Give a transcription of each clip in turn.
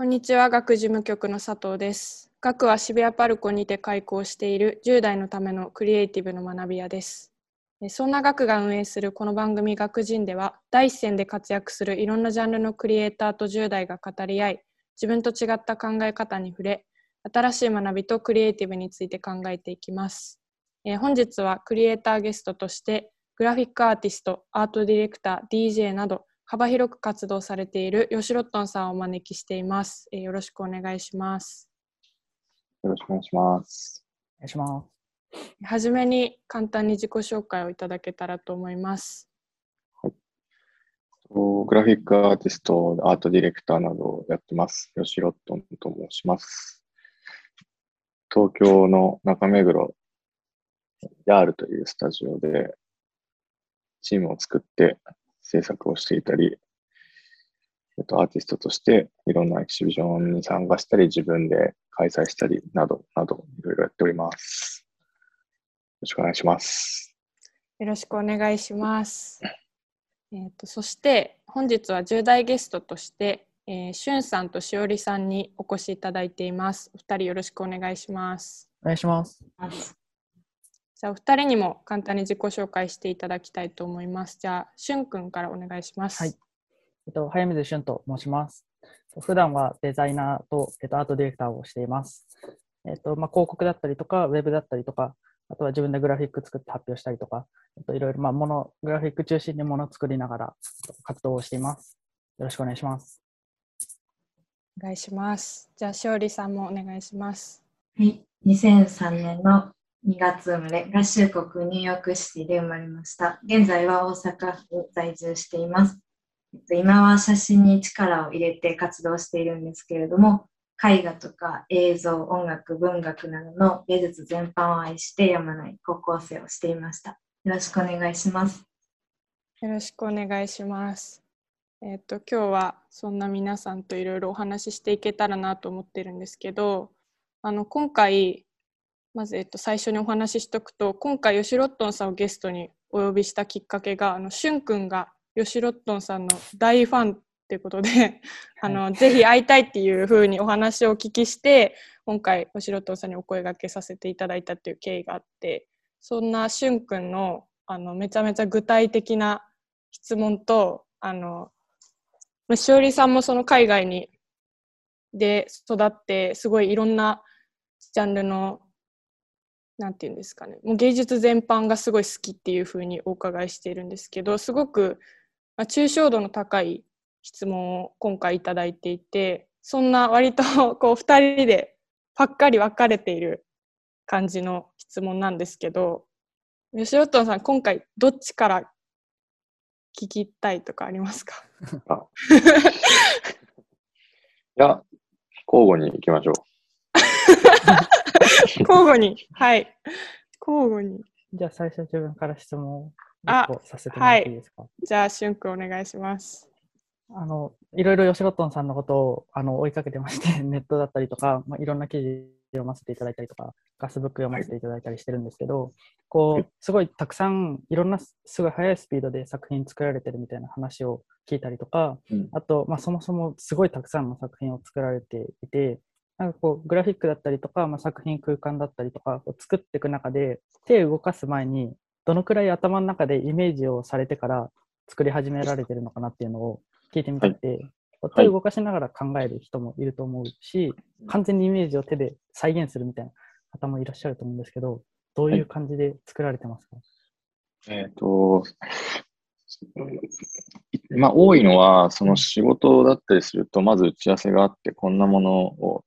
こんにちは、学事務局の佐藤です。学は渋谷パルコにて開校している10代のためのクリエイティブの学び屋です。そんな学が運営するこの番組学人では、第一線で活躍するいろんなジャンルのクリエイターと10代が語り合い、自分と違った考え方に触れ、新しい学びとクリエイティブについて考えていきます。え本日はクリエイターゲストとして、グラフィックアーティスト、アートディレクター、DJ など、幅広く活動されている吉ロットンさんをお招きしています。えーよろしくお願いします。よろしくお願いします。お願いします。はじめに簡単に自己紹介をいただけたらと思います。とグラフィックアーティスト、アートディレクターなどをやってます。吉ロットンと申します。東京の中目黒、ヤールというスタジオでチームを作って制作をしていたり、えっと、アーティストとしていろんなエキシビジョンに参加したり、自分で開催したりなど、など、いろいろやっております。よろしくお願いします。よろしくお願いします。えー、とそして本日は10代ゲストとして、えー、しゅんさんとしおりさんにお越しいただいています。お二人よろしくお願いします。お願いします。じゃあお二人にも簡単に自己紹介していただきたいと思います。じゃあしゅんくんからお願いします。はいえっと、早水俊と申します。普段はデザイナーと、えっと、アートディレクターをしています。えっと、まあ、広告だったりとか、ウェブだったりとか、あとは自分でグラフィック作って発表したりとか、えっと、いろいろ、まあ、もの、グラフィック中心にものを作りながら活動をしています。よろしくお願いします。お願いします。じゃあしおりさんもお願いします。はい、2003年の2月生まれ、合衆国ニューヨークシティで生まれました。現在は大阪府在住しています。今は写真に力を入れて活動しているんですけれども、絵画とか映像、音楽、文学などの芸術全般を愛してやまない高校生をしていました。よろしくお願いします。よろしくお願いします。えっ、と今日はそんな皆さんといろいろお話ししていけたらなと思ってるんですけど、あの今回まずえっと最初にお話ししとくと、今回吉ロットンさんをゲストにお呼びしたきっかけが、あのしゅんくんが吉ロットンさんの大ファンっていうことで、あのぜひ会いたいっていうふうにお話をお聞きして、今回吉ロットンさんにお声掛けさせていただいたっていう経緯があって、そんなしゅんくんのあのめちゃめちゃ具体的な質問と、あの、まあしおりさんもその海外にで育って、すごいいろんなジャンルの、なんていうんですかね、もう芸術全般がすごい好きっていうふうにお伺いしているんですけど、すごく、まあ、抽象度の高い質問を今回いただいていて、そんな割と こう2人でパッカリ分かれている感じの質問なんですけど、吉尾トンさん、今回どっちから聞きたいとかありますか？いや、交互に行きましょう。交互に。はい。交互に。じゃあ、最初自分から質問をさせてもらっていいですか？じゃあ、しゅんくんお願いします。あの、いろいろ吉ロットンさんのことをあの追いかけてまして、ネットだったりとか、まあ、いろんな記事読ませていただいたりとか、ガスブック読ませていただいたりしてるんですけど、こはい、う、すごいたくさん、いろんなすごい速いスピードで作品作られてるみたいな話を聞いたりとか、うんあと、まあ、そもそもすごいたくさんの作品を作られていて、なんかこう、グラフィックだったりとか、まあ、作品空間だったりとか、こう作っていく中で、手を動かす前に、どのくらい頭の中でイメージをされてから作り始められてるのかなっていうのを聞いてみたくて、こう手を動かしながら考える人もいると思うし、完全にイメージを手で再現するみたいな方もいらっしゃると思うんですけど、どういう感じで作られてますか、えっ、と、まあ、多いのは、その仕事だったりすると、まず打ち合わせがあって、こんなものを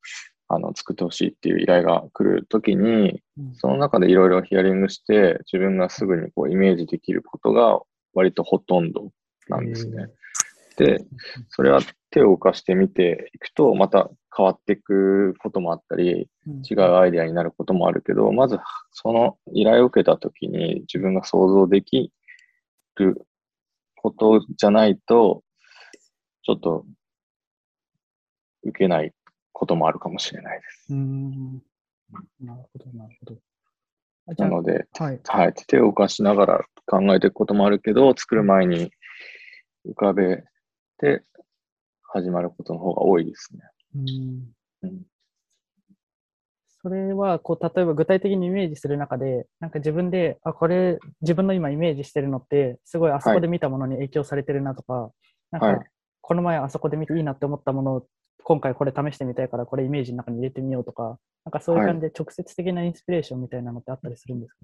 あの作ってほしいっていう依頼が来るときに、うん。その中でいろいろヒアリングして、自分がすぐにこうイメージできることが割とほとんどなんですね。で、それは手を動かしてみていくと、また変わっていくこともあったり、うん。違うアイデアになることもあるけど、まずその依頼を受けたときに自分が想像できることじゃないと、ちょっと受けないこともあるかもしれないです。うーん。なるほど、なるほど。なので、はい。はい、手を動かしながら考えていくこともあるけど、作る前に浮かべて始まることの方が多いですね。うんうんそれは、こう、例えば具体的にイメージする中で、なんか自分で、あ、これ、自分の今イメージしてるのって、すごいあそこで見たものに影響されてるなとか、なんはい。か、この前あそこで見ていいなって思ったものを、今回これ試してみたいから、これイメージの中に入れてみようとか、なんかそういう感じで直接的なインスピレーションみたいなのってあったりするんですか、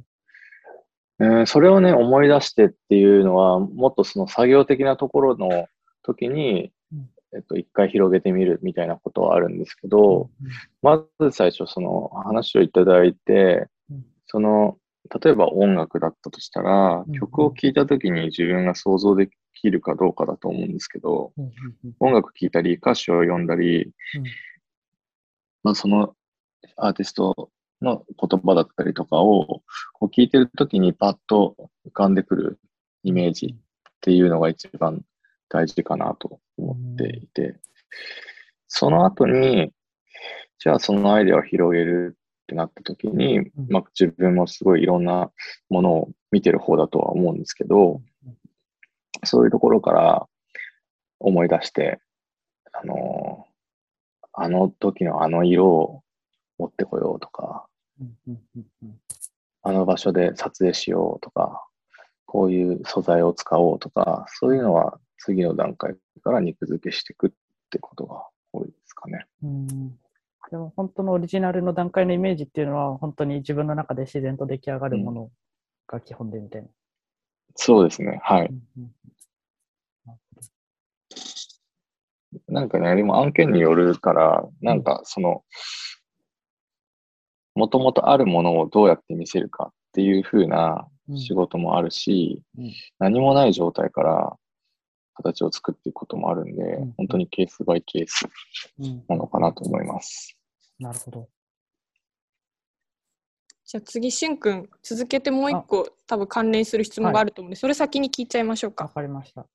えーそれをね、思い出してっていうのは、もっとその作業的なところの時にうん、えっと、一回広げてみるみたいなことはあるんですけど、まず最初その話をいただいてうん、その、例えば音楽だったとしたらうん、曲を聴いた時に自分が想像できるかどうかだと思うんですけど、音楽聴いたり、歌詞を読んだりうん、まあ、そのアーティストの言葉だったりとかをこう聞いてるときにパッと浮かんでくるイメージっていうのが一番大事かなと思っていて、その後に、じゃあそのアイデアを広げるってなったときに、うん。まあ、自分もすごいいろんなものを見てる方だとは思うんですけど、そういうところから思い出して、あのあの時のあの色を持ってこようとか、あの場所で撮影しようとか、こういう素材を使おうとか、そういうのは次の段階から肉付けしていくってことが多いですかね。うんでも本当のオリジナルの段階のイメージっていうのは本当に自分の中で自然と出来上がるものが基本でみたいな。そうですね。はい。うんうんなんかね、でも案件によるから、なんかその、もともとあるものをどうやって見せるかっていう風なほど仕事もあるし、うん何もない状態から形を作っていくこともあるんで、ん本当にケースバイケースうんなのかなと思います。なるほど。じゃあ次、しゅんくん、続けてもう一個多分関連する質問があると思うんで、それ先に聞いちゃいましょうわか。かりました。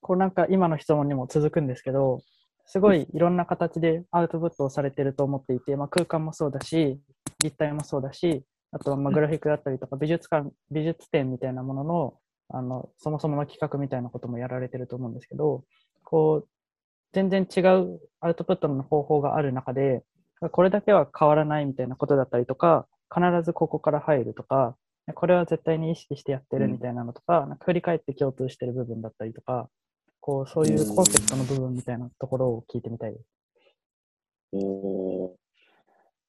こうなんか今の質問にも続くんですけど、すごいいろんな形でアウトプットをされてると思っていて、まあ、空間もそうだし、立体もそうだし、あとはまあグラフィックだったりとか美術館、美術展みたいなもののあのそもそもの企画みたいなこともやられてると思うんですけど、こう全然違うアウトプットの方法がある中で、これだけは変わらないみたいなことだったりとか、必ずここから入るとか、これは絶対に意識してやってるみたいなのとか、なんか振り返って共通してる部分だったりとか、こうそういうコンセプトの部分みたいなところを聞いてみたいです。えー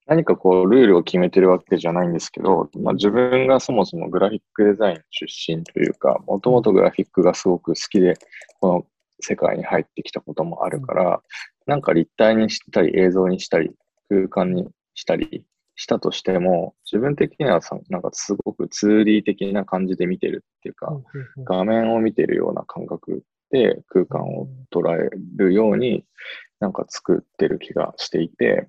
何かこう、ルールを決めてるわけじゃないんですけど、まあ、自分がそもそもグラフィックデザイン出身というか、もともとグラフィックがすごく好きで、この世界に入ってきたこともあるから、なんか立体にしたり、映像にしたり、空間にしたりしたとしても、自分的にはさなんかすごく 2D 的な感じで見てるっていうか、画面を見てるような感覚で空間を捉えるように、なんか作ってる気がしていて、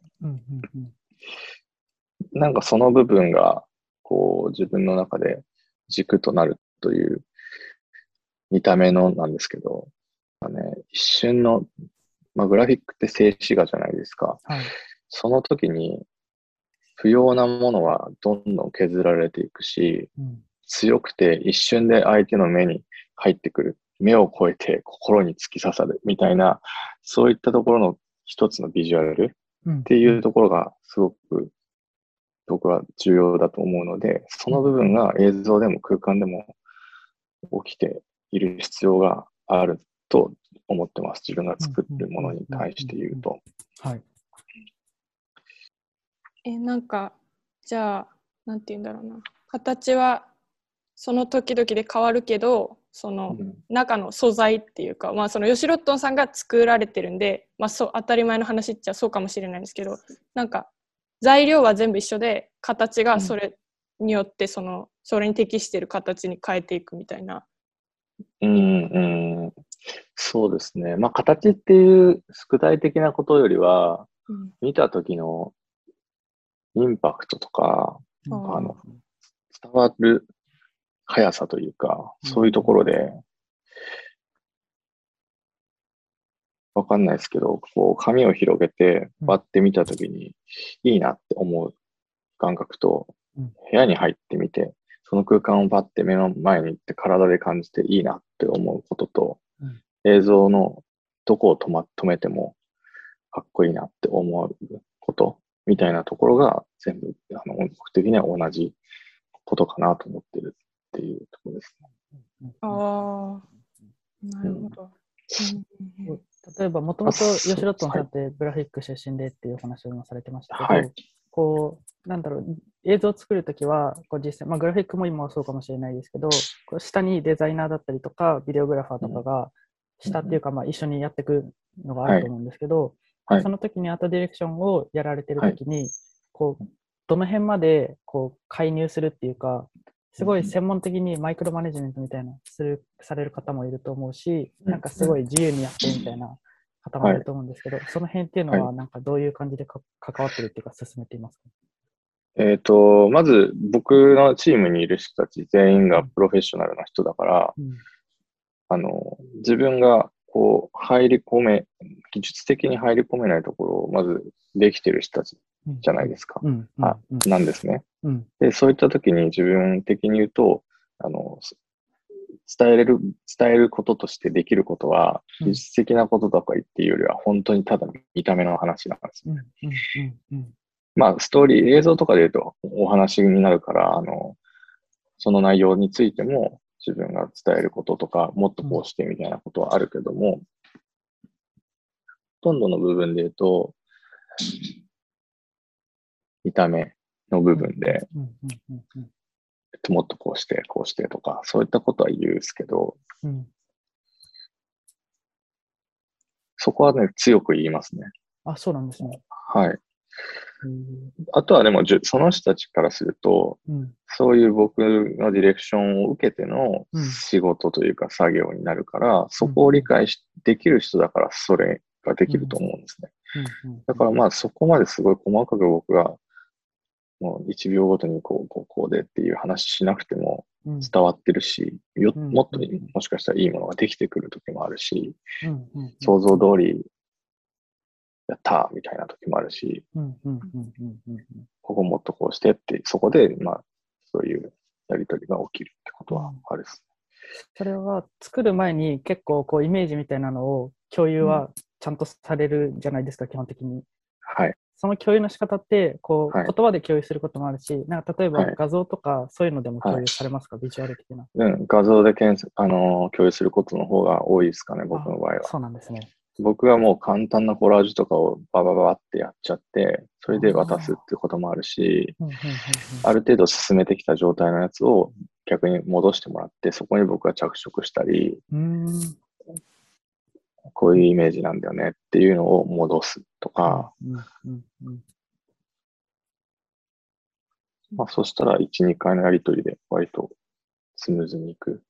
なんかその部分が、こう、自分の中で軸となるという見た目のなんですけど、まあね、一瞬の、まあ、グラフィックって静止画じゃないですか。はいその時に、不要なものはどんどん削られていくし、うん強くて一瞬で相手の目に入ってくる。目を超えて心に突き刺さるみたいな、そういったところの一つのビジュアルうんっていうところがすごく僕は重要だと思うので、その部分が映像でも空間でも起きている必要があると思ってます。自分が作るものに対して言うと。はい。え、なんか、じゃあ、なんて言うんだろうな。形はその時々で変わるけど、そのうん中の素材っていうか、まあ、そのヨシロットンさんが作られてるんで、まあ、そう当たり前の話っちゃそうかもしれないんですけどなんか材料は全部一緒で形がそれによってそのそれに適している形に変えていくみたいな。うん、うん。そうですね。まあ、形っていう具体的なことよりは、うん見た時のインパクトとか、あの伝わる速さというか、うんそういうところで、わかんないですけど、こう、紙を広げて、うん。割ってみたときに、いいなって思う感覚と、うん。部屋に入ってみて、その空間をバッて目の前に行って体で感じていいなって思うことと、うん。映像のどこを止,、ま、止めても、かっこいいなって思うことみたいなところが全部、あの、音楽的には同じことかなと思ってるっていうところですね。ああ、なるほど。うん例えば、もともと吉ロットンさんってグラフィック出身でっていうお話を今されてましたけど、はい。こう、なんだろう、映像を作るときは、こう実際、まあ、グラフィックも今はそうかもしれないですけど、こう下にデザイナーだったりとか、ビデオグラファーとかが、下っていうか、まあ、一緒にやっていくのがあると思うんですけど、はい。その時にアートディレクションをやられてる時に、こう、どの辺までこう介入するっていうか、すごい専門的にマイクロマネジメントみたいなするされる方もいると思うし、うん。なんかすごい自由にやってみたいな方もい。ると思うんですけど、その辺っていうのはなんかどういう感じでか関わってるっていうか進めていますか？えっ、と、まず僕のチームにいる人たち全員がプロフェッショナルな人だから、うん。あの、自分がこう入り込め、技術的に入り込めないところをまずできてる人たちうん。じゃないですか。うん。うん。あうん。なんですね。うん。で、そういった時に自分的に言うと、あの、す伝えれる、伝えることとしてできることは、うん。技術的なこととか言っていうよりは、本当にただ見た目の話なんですよ。うんうんうんうん。まあ、ストーリー、映像とかで言うとお話になるから、あの、その内容についても自分が伝えることとか、もっとこうしてみたいなことはあるけども、ほとんどの部分で言うと、見た目の部分で、もっとこうして、こうしてとか、そういったことは言うんですけど、うんそこはね、強く言いますね。あ、そうなんですね。はい。うんあとはでも、じゅその人たちからすると、うんそういう僕のディレクションを受けてのうん仕事というか作業になるから、そこを理解しできる人だからそれができると思うんですね。うんうんだからまあそこまですごい細かく僕がもう1秒ごとにこう、こう、こうでっていう話しなくてもうん伝わってるし、ようんもっともしかしたらいいものができてくる時もあるし、うんうんうん想像通りやったーみたいな時もあるし、うんうんうんうんうんここもっとこうしてって、そこでまあそういうやりとりが起きるってことはあるです。それは作る前に結構こうイメージみたいなのを共有はちゃんとされるじゃないですか、基本的に。はい。その共有の仕方ってこう、はい。言葉で共有することもあるし、なんか例えばはい。画像とかそういうのでも共有されますか、ビジュアル的な。うん、画像で検索、あのー共有することの方が多いですかね、僕の場合は。そうなんですね。僕はもう簡単なコラージュとかをババババってやっちゃって、それで渡すっていうこともあるし、ある程度進めてきた状態のやつを逆に戻してもらって、そこに僕が着色したり、こういうイメージなんだよねっていうのを戻すとか、まあそしたら1、2回のやりとりで割とスムーズにいく。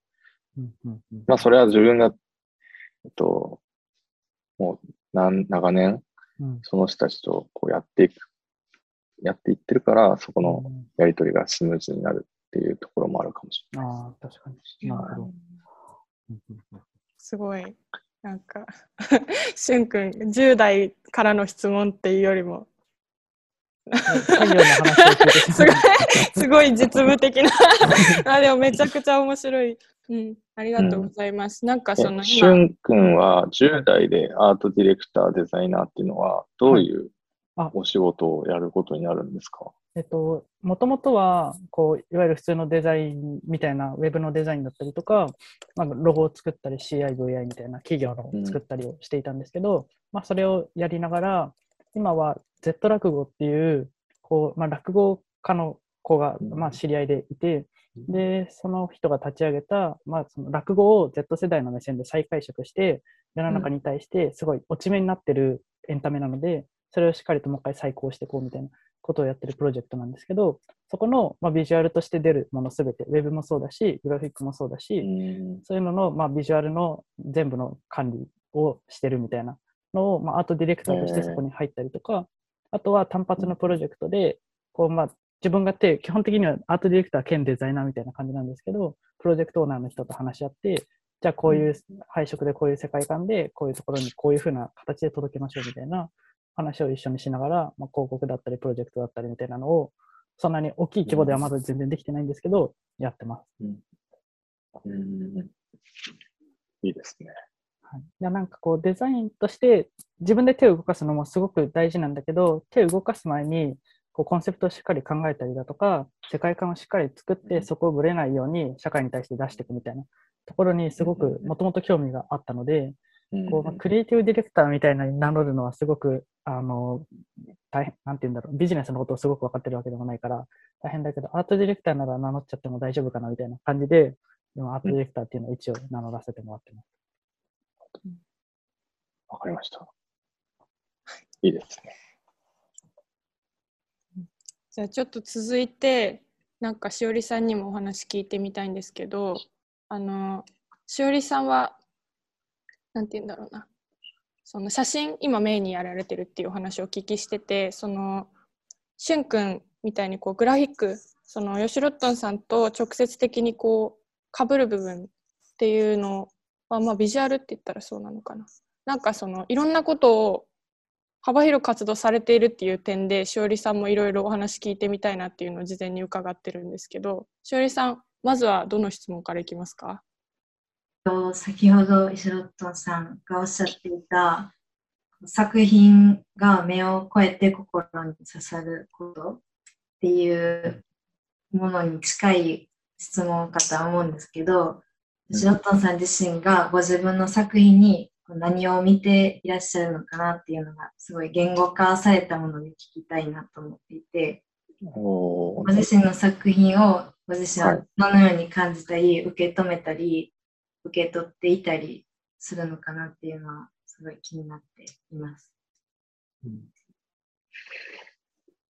まあそれは自分が、えっと、もう何長年うんその人たちとこうやっていく、やっていってるから、そこのやりとりがスムーズになるっていうところもあるかもしれない。ああ、確かに。なるほど。すごい。なんか、しゅんくん、10代からの質問っていうよりも、すごいすごい実務的な。あ、でもめちゃくちゃ面白い。うん、ありがとうございます。なんかそのえしゅ今、んくんは10代でアートディレクター、デザイナーっていうのはどういうあお仕事をやることになるんですか？えっと、もともとは、こう、いわゆる普通のデザインみたいな、ウェブのデザインだったりとか、まあ、ロゴを作ったり、CIVI みたいな企業のうん作ったりをしていたんですけど、まあ、それをやりながら、今は Z 落語っていう、こう、まあ、落語家の子が、うん。まあ、知り合いでいて、で、その人が立ち上げた、まあ、その落語を Z 世代の目線で再解釈して、世の中に対してすごい落ち目になってるエンタメなので、それをしっかりともう一回再考していこうみたいなことをやってるプロジェクトなんですけど、そこの、まあ、ビジュアルとして出るものすべて、ウェブもそうだし、グラフィックもそうだし、うん。そういうのの、まあ、ビジュアルの全部の管理をしてるみたいなのを、まあ、アートディレクターとしてそこに入ったりとか、あとは単発のプロジェクトで、こう、まあ、自分が手、基本的にはアートディレクター兼デザイナーみたいな感じなんですけど、プロジェクトオーナーの人と話し合って、じゃあこういう配色でこういう世界観で、こういうところにこういうふうな形で届けましょうみたいな話を一緒にしながら、まあ、広告だったりプロジェクトだったりみたいなのを、そんなに大きい規模ではまだ全然できてないんですけど、やってます。うん。いいですね。はい、いやなんかこうデザインとして自分で手を動かすのもすごく大事なんだけど手を動かす前にこうコンセプトをしっかり考えたりだとか世界観をしっかり作ってそこをぶれないように社会に対して出していくみたいなところにすごくもともと興味があったので、こうまあ、クリエイティブディレクターみたいなに名乗るのはすごくあの大変なんて言うんだろうビジネスのことをすごく分かってるわけでもないから大変だけどアートディレクターなら名乗っちゃっても大丈夫かなみたいな感じで今アートディレクターっていうのを一応名乗らせてもらってます。わかりました。いいですね。じゃあちょっと続いてなんかしおりさんにもお話聞いてみたいんですけどあのしおりさんはなんて言うんだろうな。その写真今メインにやられてるっていうお話をお聞きしててそのしゅんくんみたいにこうグラフィックそのヨシロットンさんと直接的にこうかぶる部分っていうのはまあビジュアルって言ったらそうなのかな。なんかそのいろんなことを幅広く活動されているっていう点でしおりさんもいろいろお話聞いてみたいなっていうのを事前に伺ってるんですけどしおりさんまずはどの質問からいきますか？先ほど石ロットさんがおっしゃっていた作品が目を超えて心に刺さることっていうものに近い質問かと思うんですけど石ロットさん自身がご自分の作品に何を見ていらっしゃるのかなっていうのがすごい言語化されたもので聞きたいなと思っていてご自身の作品をご自身はどのように感じたり、受け止めたり受け取っていたりするのかなっていうのはすごい気になっています。うん、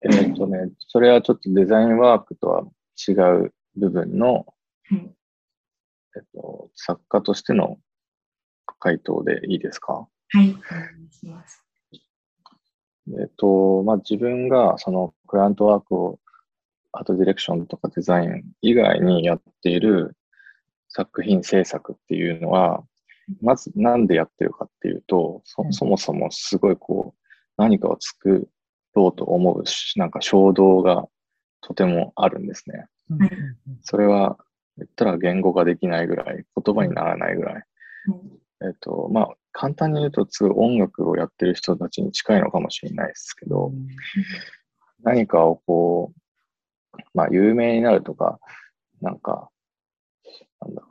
えっとね、それはちょっとデザインワークとは違う部分の、はい、えっと、作家としての回答でいいですか？はい、お願いします。えっと、まあ、自分がそのクライアントワークをアートディレクションとかデザイン以外にやっている作品制作っていうのは、まずなんでやってるかっていうと、そそもそもすごいこう、何かを作ろうと思うし、なんか衝動がとてもあるんですね。それは言ったら言語ができないぐらい、言葉にならないぐらい。えっと、まあ、簡単に言うと、音楽をやってる人たちに近いのかもしれないですけど、何かをこう、まあ、有名になるとか、なんか、なんだろ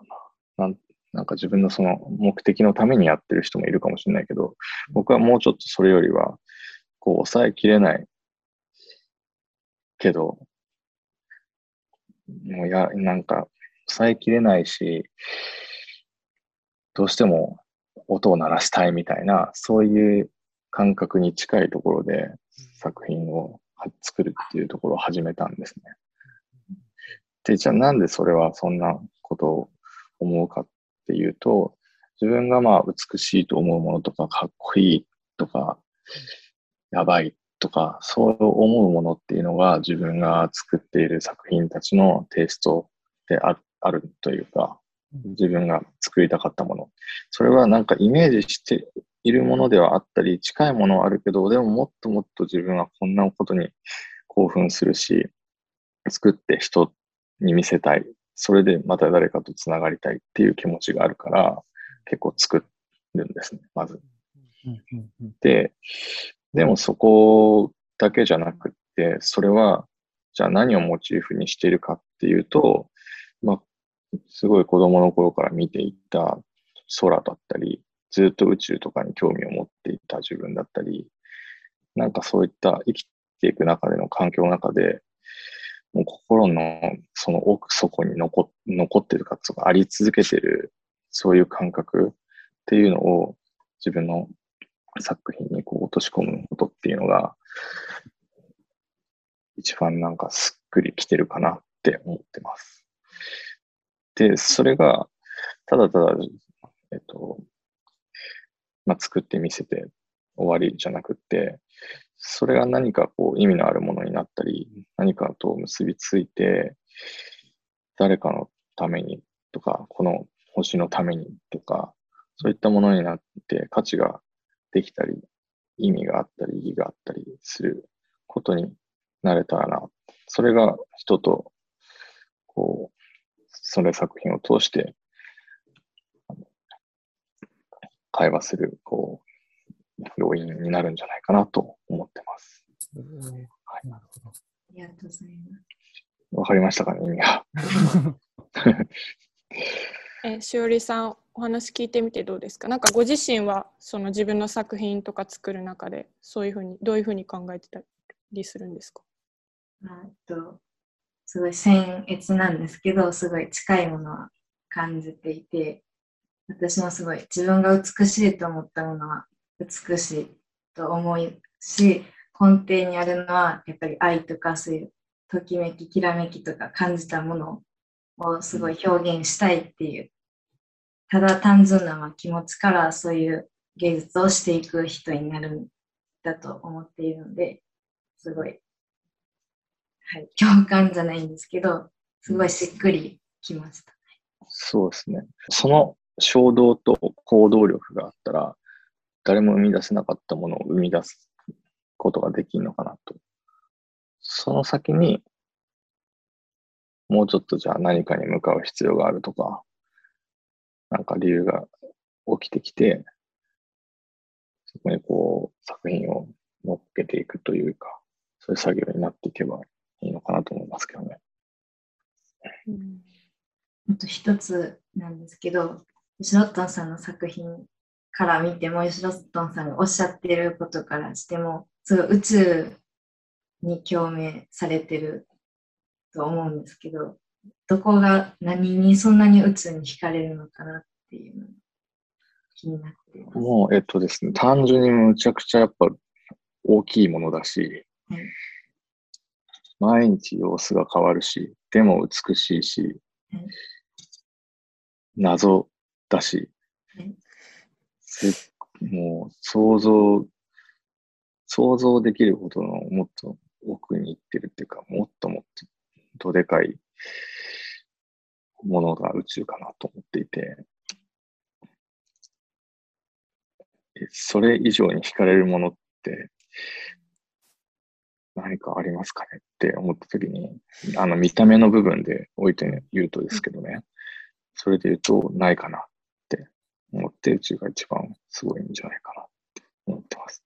うな、なんなんか自分のその目的のためにやってる人もいるかもしれないけど、僕はもうちょっとそれよりは、こう、抑えきれないけど、もうや、なんか、抑えきれないし、どうしても音を鳴らしたいみたいな、そういう感覚に近いところで作品を作るっていうところを始めたんですね。で、じゃあなんでそれはそんなことを思うかっていうと、自分がまあ美しいと思うものとか、かっこいいとか、やばいとか、そう思うものっていうのが自分が作っている作品たちのテイストであるというか、自分が作りたかったもの。それはなんかイメージしているものではあったり、近いものはあるけど、でももっともっと自分はこんなことに興奮するし、作って人に見せたい。それでまた誰かとつながりたいっていう気持ちがあるから、結構作るんですね、まず。で、でもそこだけじゃなくって、それは、じゃあ何をモチーフにしているかっていうと、まあ、すごい子供の頃から見ていた空だったり、ずっと宇宙とかに興味を持っていた自分だったり、なんかそういった生きていく中での環境の中で、もう心のその奥底に残残ってるかとかあり続けてる、そういう感覚っていうのを自分の作品にこう落とし込むことっていうのが、一番なんかすっくりきてるかなって思ってます。で、それが、ただただ、えっと、まあ、作ってみせて終わりじゃなくて、それが何かこう意味のあるものになったり、何かと結びついて、誰かのためにとか、この星のためにとか、そういったものになって価値ができたり、意味があったり、意義があったりすることになれたらな。それが人と、こう、それ作品を通して、会話する、こう、要因になるんじゃないかなと思ってます。はい、なるほど。ありがとうございます。わかりましたかね、意味が。えしおりさんお話聞いてみてどうですか？なんかご自身はその自分の作品とか作る中でそういうふうにどういうふうに考えてたりするんですか？まあえっと、すごい僭越なんですけど、すごい近いものは感じていて、私もすごい自分が美しいと思ったものは美しいと思うし、根底にあるのはやっぱり愛とかそういうときめき、きらめきとか感じたものをすごい表現したいっていう、ただ単純な気持ちからそういう芸術をしていく人になるんだと思っているので、すごいはい、共感じゃないんですけど、すごいしっくりきました。そうですね。その衝動と行動力があったら、誰も生み出せなかったものを生み出すことができるのかなと。その先に、もうちょっとじゃあ何かに向かう必要があるとか、なんか理由が起きてきて、そこにこう作品を乗っけていくというか、そういう作業になっていけばいいのかなと思いますけどね。うんあと一つなんですけど、吉ロットンさんの作品から見ても、吉ロットンさんがおっしゃっていることからしても、すごい宇宙に共鳴されてると思うんですけど、どこが何にそんなに宇宙に惹かれるのかなっていうのが気になっています。もう、えっとですね、単純にむちゃくちゃやっぱ大きいものだし、はい。毎日様子が変わるし、でも美しいし、はい。謎だし、はい。せもう想像、想像できるほどのもっと奥に行ってるっていうか、もっともっとどでかいものが宇宙かなと思っていて、それ以上に惹かれるものって何かありますかねって思ったときに、あの見た目の部分で置いて言うとですけどね、それで言うとないかな。っ思って宇宙が一番すごいんじゃないかなって思ってます。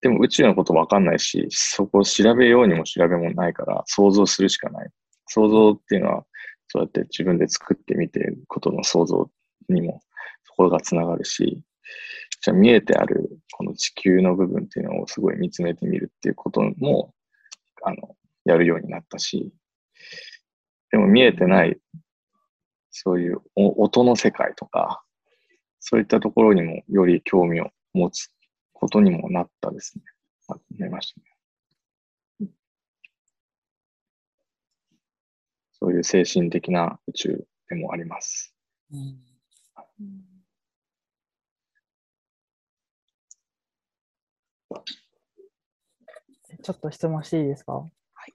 でも宇宙のことわかんないし、そこを調べようにも調べもないから想像するしかない。想像っていうのはそうやって自分で作ってみてることの想像にもそこがつながるし、じゃあ見えてあるこの地球の部分っていうのをすごい見つめてみるっていうことも、あの、やるようになったし、でも見えてない、そういう音の世界とか、そういったところにもより興味を持つことにもなったですね。なりましたね。そういう精神的な宇宙でもあります。うんちょっと質問していいですか？はい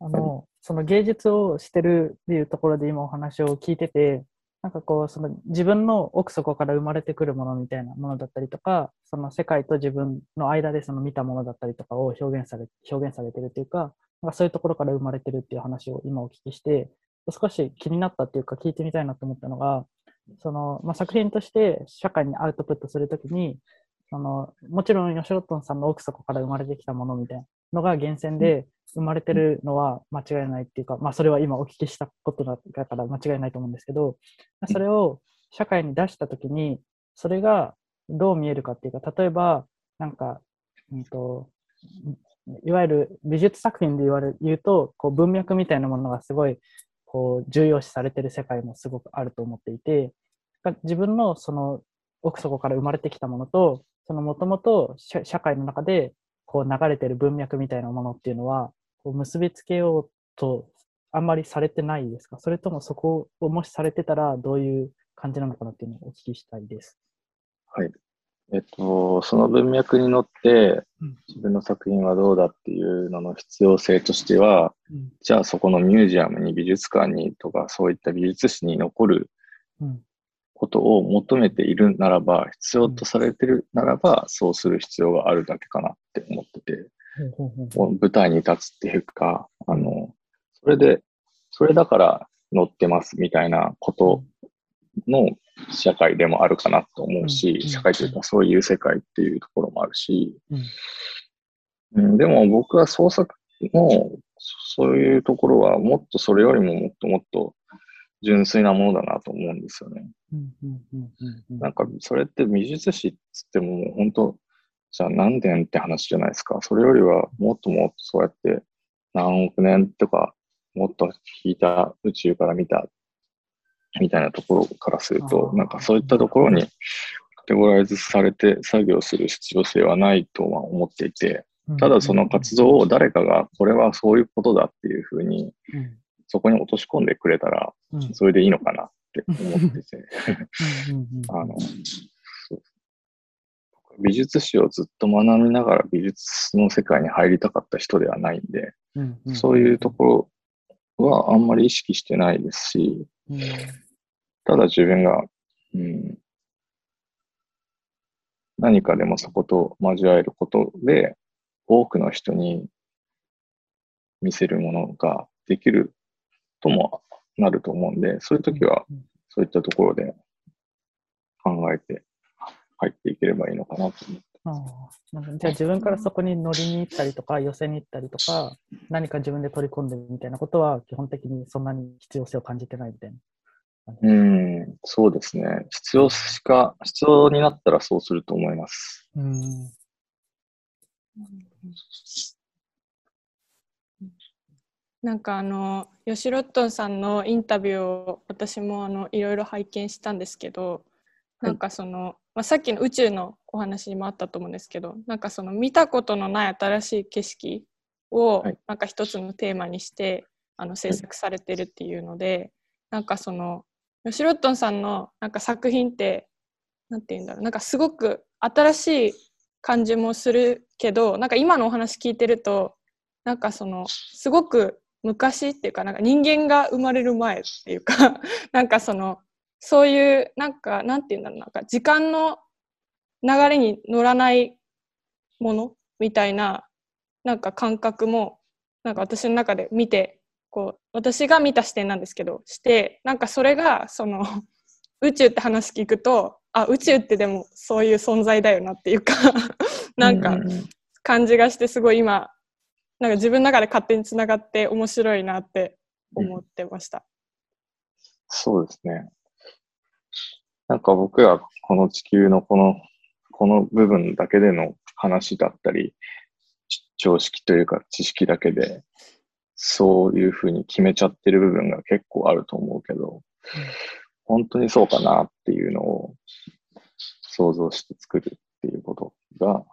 あの、その芸術をしてるっていうところで今お話を聞いてて、なんかこう、その自分の奥底から生まれてくるものみたいなものだったりとか、その世界と自分の間でその見たものだったりとかを表現され、表現されてるというか、なんかそういうところから生まれてるっていう話を今お聞きして、少し気になったっていうか聞いてみたいなと思ったのが、その、まあ、作品として社会にアウトプットするときに、その、もちろん吉ロットンさんの奥底から生まれてきたものみたいなのが源泉で生まれてるのは間違いないっていうか、まあそれは今お聞きしたことだから間違いないと思うんですけど、それを社会に出したときに、それがどう見えるかっていうか、例えば、なんか、うんと、いわゆる美術作品で言われ言うと、こう文脈みたいなものがすごいこう重要視されてる世界もすごくあると思っていて、自分のその奥底から生まれてきたものと、そのもともと社会の中でこう流れてる文脈みたいなものっていうのは、こう結びつけようとあんまりされてないですか？それともそこをもしされてたらどういう感じなのかなっていうのをお聞きしたいです。はい。えっと、その文脈に乗ってうん、自分の作品はどうだっていうのの必要性としては、うんじゃあそこのミュージアムに美術館にとかそういった美術史に残るうんことを求めているならば、必要とされてるならば、そうする必要があるだけかなって思ってて、ほうほうほうこう。舞台に立つっていうか、あの、それで、それだから乗ってますみたいなことの社会でもあるかなと思うし、うん。社会というかそういう世界っていうところもあるし、うん。うん、でも僕は創作のそういうところはもっとそれよりももっともっと純粋なものだなと思うんですよね。なんかそれって美術史っつってももう本当、じゃあ何年って話じゃないですか。それよりはもっともっとそうやって何億年とかもっと引いた宇宙から見たみたいなところからするとなんかそういったところにカテゴライズされて作業する必要性はないとは思っていて、ただその活動を誰かがこれはそういうことだっていうふうにうんそこに落とし込んでくれたらそれでいいのかなって思ってて。あの、美術史をずっと学びながら美術の世界に入りたかった人ではないんで、うんうん。そういうところはあんまり意識してないですし、うんただ自分が、うん、何かでもそこと交わえることで、多くの人に見せるものができるともなると思うんで、そういう時はうんそういったところで考えて入っていければいいのかなと思って。ああなんかじゃあ自分からそこに乗りに行ったりとか寄せに行ったりとか何か自分で取り込んでみたいなことは基本的にそんなに必要性を感じてないみたいな。うん、そうですね。必要しか、必要になったらそうすると思います。うんなんかあのヨシロットンさんのインタビューを私もあのいろいろ拝見したんですけどなんかその、まあ、さっきの宇宙のお話にもあったと思うんですけどなんかその見たことのない新しい景色をはい。なんか一つのテーマにしてあの制作されてるっていうのでなんかそのヨシロットンさんのなんか作品ってなんて言うんだろうなんかすごく新しい感じもするけどなんか今のお話聞いてるとなんかそのすごく昔っていうかなんか人間が生まれる前っていうか なんかそのそういうなんかなんて言うんだろうなんか時間の流れに乗らないものみたいななんか感覚もなんか私の中で見てこう私が見た視点なんですけどしてなんかそれがその宇宙って話聞くとあ宇宙ってでもそういう存在だよなっていうか なんか感じがしてすごい今なんか自分の中で勝手につながって面白いなって思ってました。そうですね。なんか僕らこの地球のこの、この部分だけでの話だったり、ち常識というか知識だけで、そういうふうに決めちゃってる部分が結構あると思うけど、本当にそうかなっていうのを想像して作るっていうことが、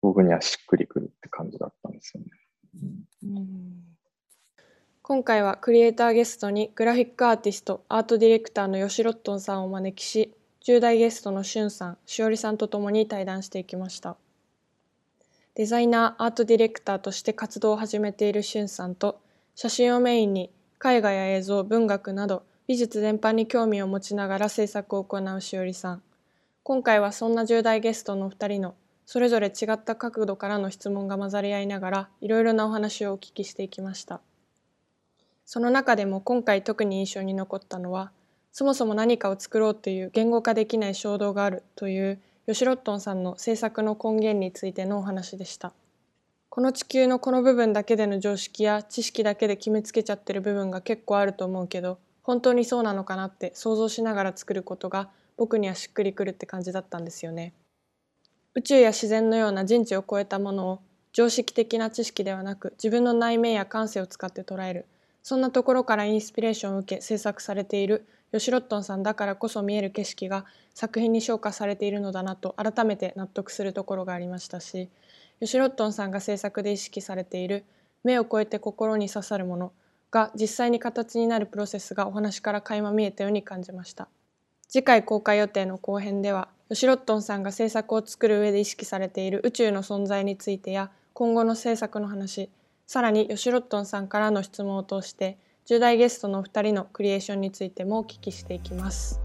僕にはしっくりくるって感じだったんですよね。今回はクリエイターゲストにグラフィックアーティストアートディレクターのヨシロットンさんをお招きし10代ゲストのしゅんさんしおりさんとともに対談していきました。デザイナーアートディレクターとして活動を始めているしゅんさんと写真をメインに絵画や映像文学など美術全般に興味を持ちながら制作を行うしおりさん。今回はそんな10代ゲストの2人のそれぞれ違った角度からの質問が混ざり合いながらいろいろなお話をお聞きしていきました。その中でも今回特に印象に残ったのはそもそも何かを作ろうという言語化できない衝動があるというヨシロットンさんの制作の根源についてのお話でした。この地球のこの部分だけでの常識や知識だけで決めつけちゃってる部分が結構あると思うけど本当にそうなのかなって想像しながら作ることが僕にはしっくりくるって感じだったんですよね。宇宙や自然のような人知を超えたものを常識的な知識ではなく自分の内面や感性を使って捉える。そんなところからインスピレーションを受け制作されているヨシロットンさんだからこそ見える景色が作品に昇華されているのだなと改めて納得するところがありましたしヨシロットンさんが制作で意識されている目を超えて心に刺さるものが実際に形になるプロセスがお話から垣間見えたように感じました。次回公開予定の後編ではヨシロットンさんが制作を作る上で意識されている宇宙の存在についてや今後の制作の話さらにヨシロットンさんからの質問を通して10代ゲストのお二人のクリエーションについてもお聞きしていきます。